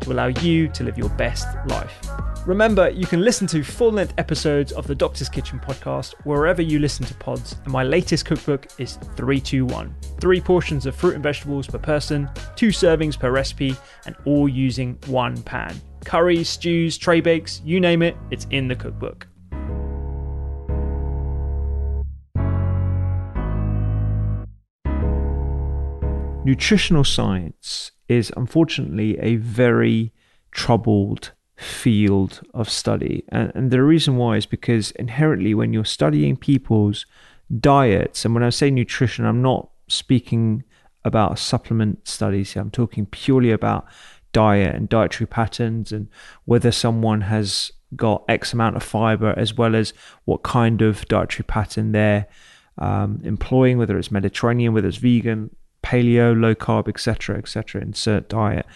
to allow you to live your best life. Remember, you can listen to full length episodes of the Doctor's Kitchen podcast wherever you listen to pods, and my latest cookbook is 321. Three portions of fruit and vegetables per person, two servings per recipe, and all using one pan. Curries, stews, tray bakes, you name it, it's in the cookbook. Nutritional science is unfortunately a very troubled field of study. And, and the reason why is because inherently, when you're studying people's diets, and when I say nutrition, I'm not speaking about supplement studies I'm talking purely about diet and dietary patterns and whether someone has got X amount of fiber as well as what kind of dietary pattern they're um, employing, whether it's Mediterranean, whether it's vegan, paleo, low carb, etc., etc., insert diet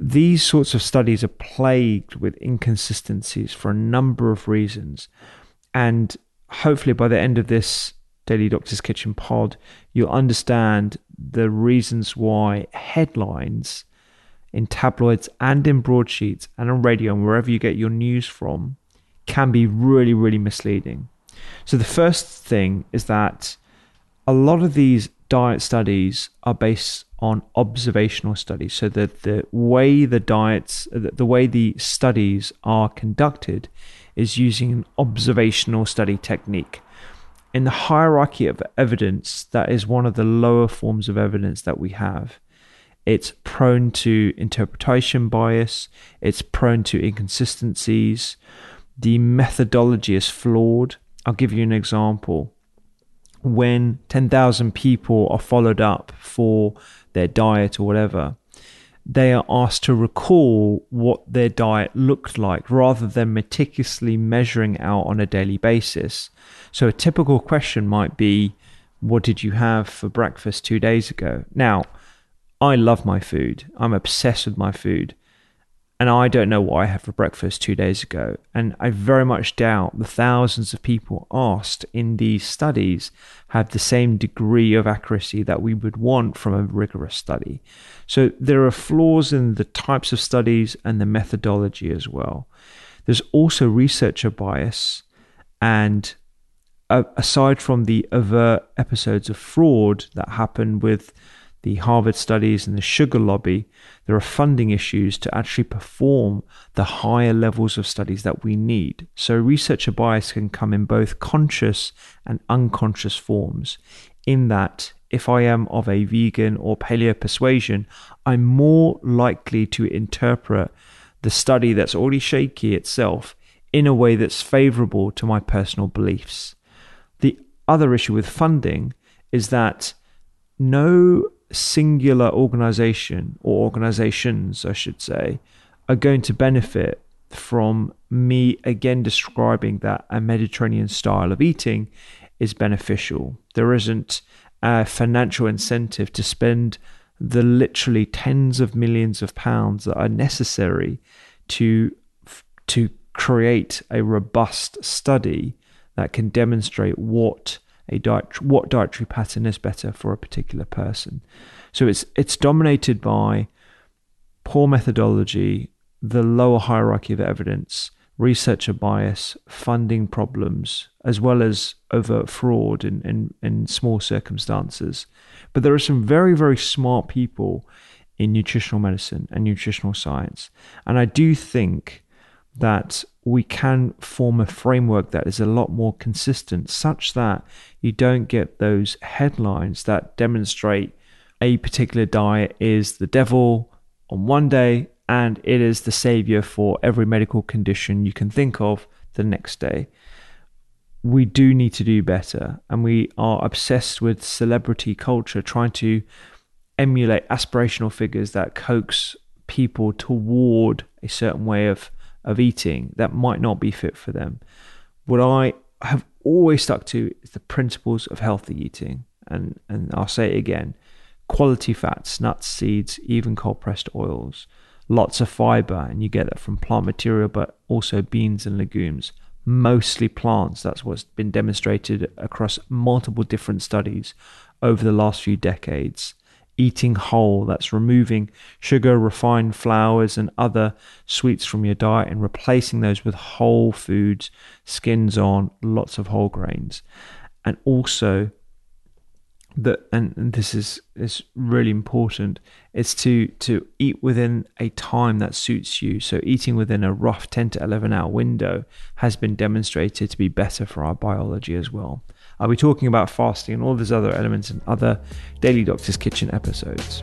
these sorts of studies are plagued with inconsistencies for a number of reasons. And hopefully, by the end of this Daily Doctor's Kitchen pod, you'll understand the reasons why headlines in tabloids and in broadsheets and on radio and wherever you get your news from can be really, really misleading. So, the first thing is that a lot of these diet studies are based on observational studies. So that the way the diets, the way the studies are conducted is using an observational study technique. In the hierarchy of evidence, that is one of the lower forms of evidence that we have. It's prone to interpretation bias, it's prone to inconsistencies, the methodology is flawed. I'll give you an example when 10,000 people are followed up for their diet or whatever, they are asked to recall what their diet looked like rather than meticulously measuring out on a daily basis. So, a typical question might be, What did you have for breakfast two days ago? Now, I love my food, I'm obsessed with my food and I don't know what I had for breakfast two days ago. And I very much doubt the thousands of people asked in these studies have the same degree of accuracy that we would want from a rigorous study. So there are flaws in the types of studies and the methodology as well. There's also researcher bias. And uh, aside from the overt episodes of fraud that happen with the Harvard studies and the sugar lobby, there are funding issues to actually perform the higher levels of studies that we need. So, researcher bias can come in both conscious and unconscious forms, in that if I am of a vegan or paleo persuasion, I'm more likely to interpret the study that's already shaky itself in a way that's favorable to my personal beliefs. The other issue with funding is that no singular organization or organizations, I should say, are going to benefit from me again describing that a Mediterranean style of eating is beneficial. There isn't a financial incentive to spend the literally tens of millions of pounds that are necessary to to create a robust study that can demonstrate what a diet what dietary pattern is better for a particular person. So it's it's dominated by poor methodology, the lower hierarchy of evidence, researcher bias, funding problems, as well as overt fraud in, in, in small circumstances. But there are some very, very smart people in nutritional medicine and nutritional science. And I do think that we can form a framework that is a lot more consistent, such that you don't get those headlines that demonstrate a particular diet is the devil on one day and it is the savior for every medical condition you can think of the next day. We do need to do better, and we are obsessed with celebrity culture, trying to emulate aspirational figures that coax people toward a certain way of, of eating that might not be fit for them. What I have always stuck to is the principles of healthy eating. And, and I'll say it again quality fats, nuts, seeds, even cold pressed oils, lots of fiber, and you get that from plant material, but also beans and legumes. Mostly plants. That's what's been demonstrated across multiple different studies over the last few decades. Eating whole, that's removing sugar, refined flours, and other sweets from your diet and replacing those with whole foods, skins on, lots of whole grains. And also that and, this is is really important is to to eat within a time that suits you. So eating within a rough 10 to 11 hour window has been demonstrated to be better for our biology as well i'll be talking about fasting and all these other elements in other daily doctor's kitchen episodes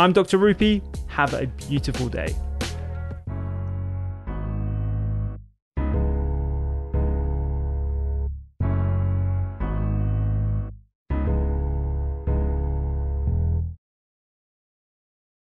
I'm Dr. Rupy. Have a beautiful day.